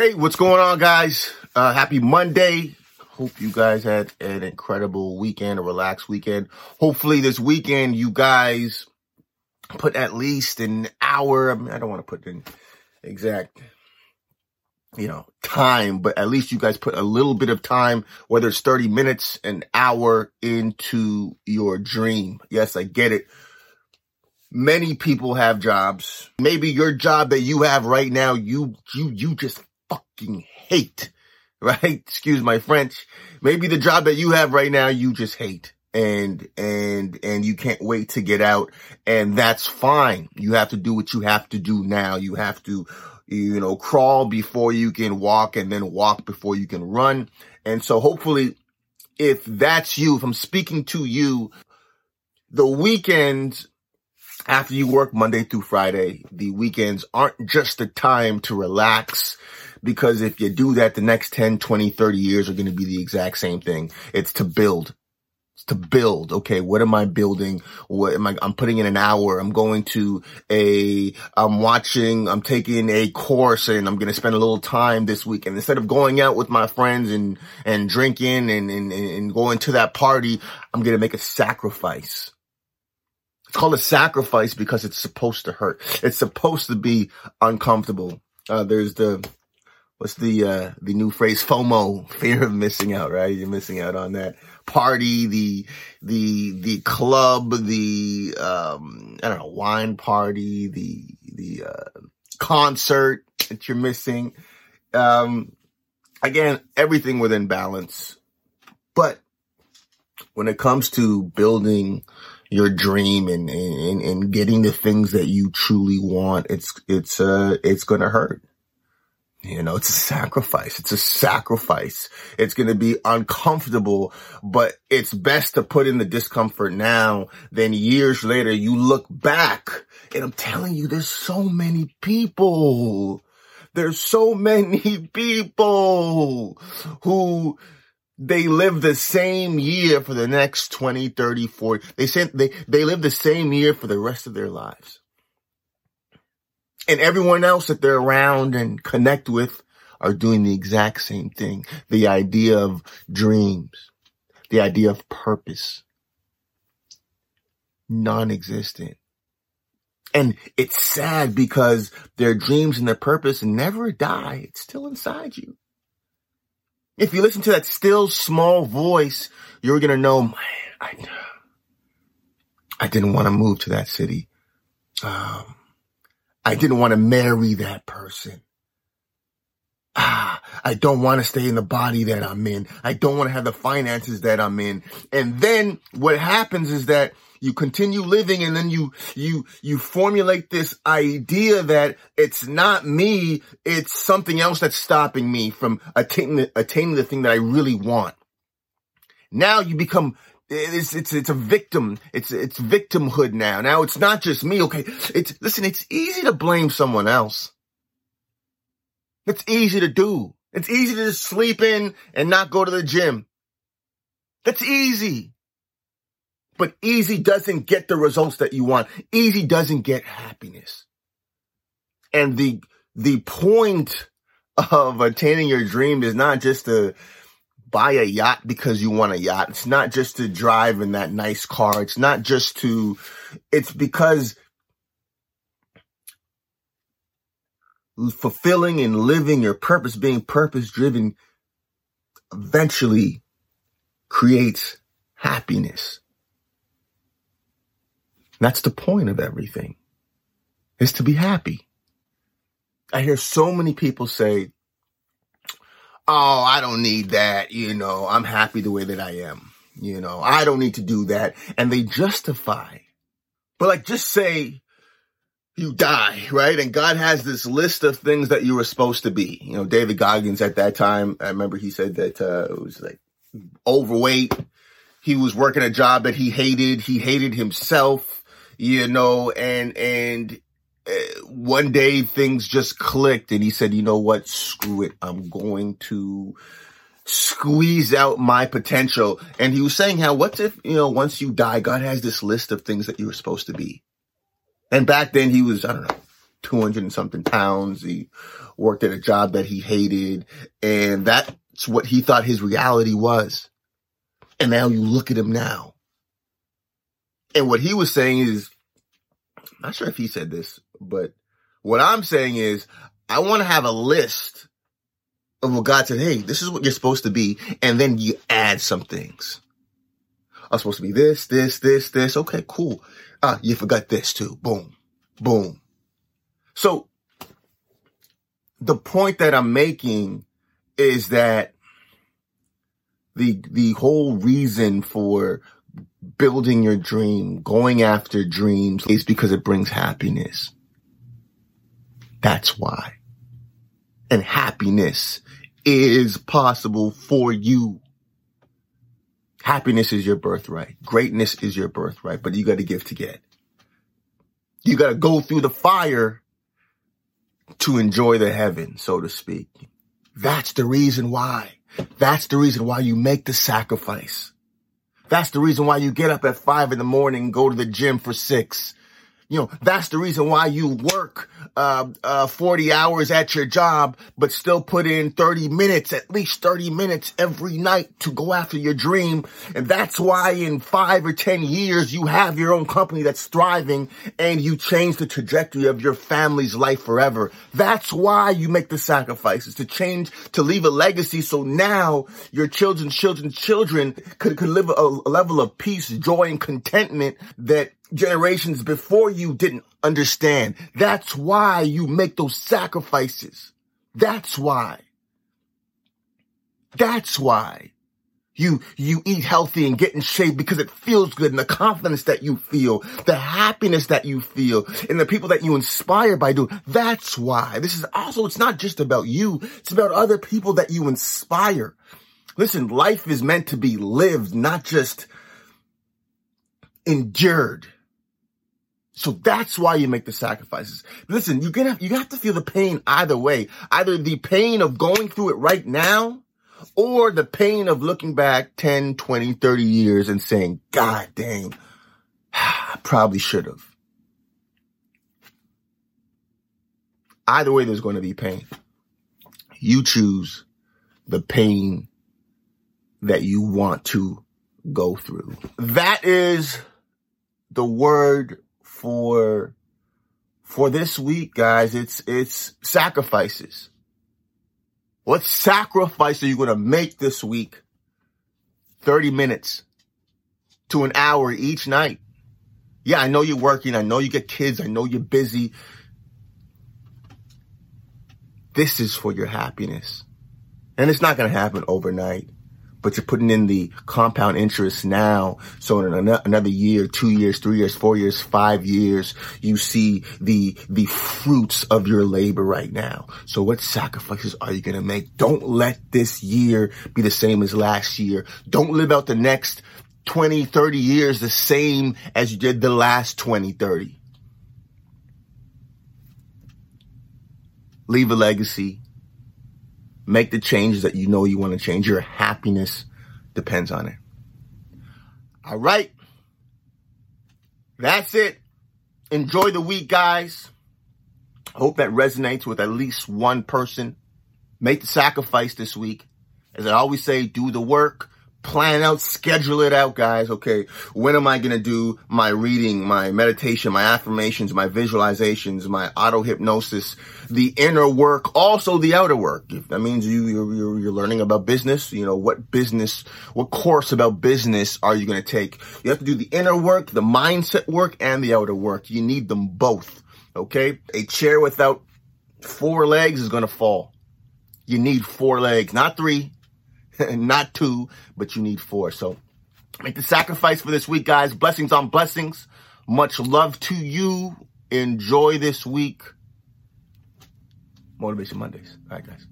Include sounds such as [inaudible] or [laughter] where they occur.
Hey, what's going on, guys? Uh, happy Monday. Hope you guys had an incredible weekend, a relaxed weekend. Hopefully this weekend you guys put at least an hour. I, mean, I don't want to put in exact, you know, time, but at least you guys put a little bit of time, whether it's 30 minutes, an hour into your dream. Yes, I get it. Many people have jobs. Maybe your job that you have right now, you, you, you just fucking hate, [laughs] right? Excuse my French. Maybe the job that you have right now, you just hate and, and, and you can't wait to get out. And that's fine. You have to do what you have to do now. You have to, you know, crawl before you can walk and then walk before you can run. And so hopefully if that's you, if I'm speaking to you, the weekends after you work Monday through Friday, the weekends aren't just the time to relax because if you do that, the next 10, 20, 30 years are going to be the exact same thing. It's to build. It's to build. Okay. What am I building? What am I? I'm putting in an hour. I'm going to a, I'm watching, I'm taking a course and I'm going to spend a little time this weekend. Instead of going out with my friends and, and drinking and, and, and going to that party, I'm going to make a sacrifice. It's called a sacrifice because it's supposed to hurt. It's supposed to be uncomfortable. Uh, there's the, what's the uh the new phrase FOMO, fear of missing out, right? You're missing out on that party, the the the club, the um I don't know, wine party, the the uh concert that you're missing. Um again, everything within balance. But when it comes to building your dream and, and, and getting the things that you truly want, it's, it's, uh, it's going to hurt. You know, it's a sacrifice. It's a sacrifice. It's going to be uncomfortable, but it's best to put in the discomfort now than years later. You look back and I'm telling you, there's so many people. There's so many [laughs] people who they live the same year for the next 20, 30, 40. They said they, they live the same year for the rest of their lives and everyone else that they're around and connect with are doing the exact same thing. The idea of dreams, the idea of purpose, non-existent. And it's sad because their dreams and their purpose never die. It's still inside you. If you listen to that still small voice, you're going to know, man, I, I didn't want to move to that city. Um, I didn't want to marry that person. Ah, I don't want to stay in the body that I'm in. I don't want to have the finances that I'm in. And then what happens is that you continue living and then you, you, you formulate this idea that it's not me. It's something else that's stopping me from attaining, attaining the thing that I really want. Now you become it's, it's, it's a victim. It's, it's victimhood now. Now it's not just me. Okay. It's, listen, it's easy to blame someone else. It's easy to do. It's easy to just sleep in and not go to the gym. That's easy. But easy doesn't get the results that you want. Easy doesn't get happiness. And the, the point of attaining your dream is not just to, buy a yacht because you want a yacht. It's not just to drive in that nice car. It's not just to, it's because fulfilling and living your purpose, being purpose driven eventually creates happiness. That's the point of everything is to be happy. I hear so many people say, oh, I don't need that. You know, I'm happy the way that I am. You know, I don't need to do that. And they justify. But like, just say you die, right? And God has this list of things that you were supposed to be. You know, David Goggins at that time, I remember he said that, uh, it was like overweight. He was working a job that he hated. He hated himself, you know, and, and one day things just clicked and he said, you know what? Screw it. I'm going to squeeze out my potential. And he was saying how, what if, you know, once you die, God has this list of things that you were supposed to be. And back then he was, I don't know, 200 and something pounds. He worked at a job that he hated. And that's what he thought his reality was. And now you look at him now. And what he was saying is, I'm not sure if he said this, but what I'm saying is, I want to have a list of what God said, hey, this is what you're supposed to be. And then you add some things. I'm supposed to be this, this, this, this. Okay, cool. Ah, you forgot this too. Boom, boom. So the point that I'm making is that the, the whole reason for building your dream, going after dreams is because it brings happiness. That's why. And happiness is possible for you. Happiness is your birthright. Greatness is your birthright, but you got to give to get. You got to go through the fire to enjoy the heaven, so to speak. That's the reason why. That's the reason why you make the sacrifice. That's the reason why you get up at five in the morning and go to the gym for six. You know, that's the reason why you work uh, uh, 40 hours at your job, but still put in 30 minutes, at least 30 minutes every night to go after your dream. And that's why in five or 10 years, you have your own company that's thriving and you change the trajectory of your family's life forever. That's why you make the sacrifices to change, to leave a legacy. So now your children's children's children could, could live a, a level of peace, joy, and contentment that generations before you didn't understand. That's why you make those sacrifices. That's why. That's why you, you eat healthy and get in shape because it feels good and the confidence that you feel, the happiness that you feel and the people that you inspire by doing. That's why this is also, it's not just about you. It's about other people that you inspire. Listen, life is meant to be lived, not just endured. So that's why you make the sacrifices. Listen, you're gonna, you have to feel the pain either way. Either the pain of going through it right now or the pain of looking back 10, 20, 30 years and saying, God dang, [sighs] I probably should have. Either way, there's going to be pain. You choose the pain that you want to go through. That is the word for for this week, guys. It's it's sacrifices. What sacrifice are you going to make this week? 30 minutes to an hour each night. Yeah, I know you're working. I know you get kids. I know you're busy. This is for your happiness. And it's not going to happen overnight but you're putting in the compound interest now. So in another year, two years, three years, four years, five years, you see the, the fruits of your labor right now. So what sacrifices are you going to make? Don't let this year be the same as last year. Don't live out the next 20, 30 years the same as you did the last 20, 30. Leave a legacy Make the changes that you know you want to change. Your happiness depends on it. All right. That's it. Enjoy the week, guys. Hope that resonates with at least one person. Make the sacrifice this week. As I always say, do the work plan out, schedule it out, guys. Okay. When am I going to do my reading, my meditation, my affirmations, my visualizations, my auto hypnosis, the inner work, also the outer work. If that means you, you're, you're learning about business, you know, what business, what course about business are you going to take? You have to do the inner work, the mindset work, and the outer work. You need them both. Okay. A chair without four legs is going to fall. You need four legs, not three, [laughs] not two, but you need four. So make the sacrifice for this week, guys. Blessings on blessings. Much love to you. Enjoy this week. Motivation Mondays. All right, guys.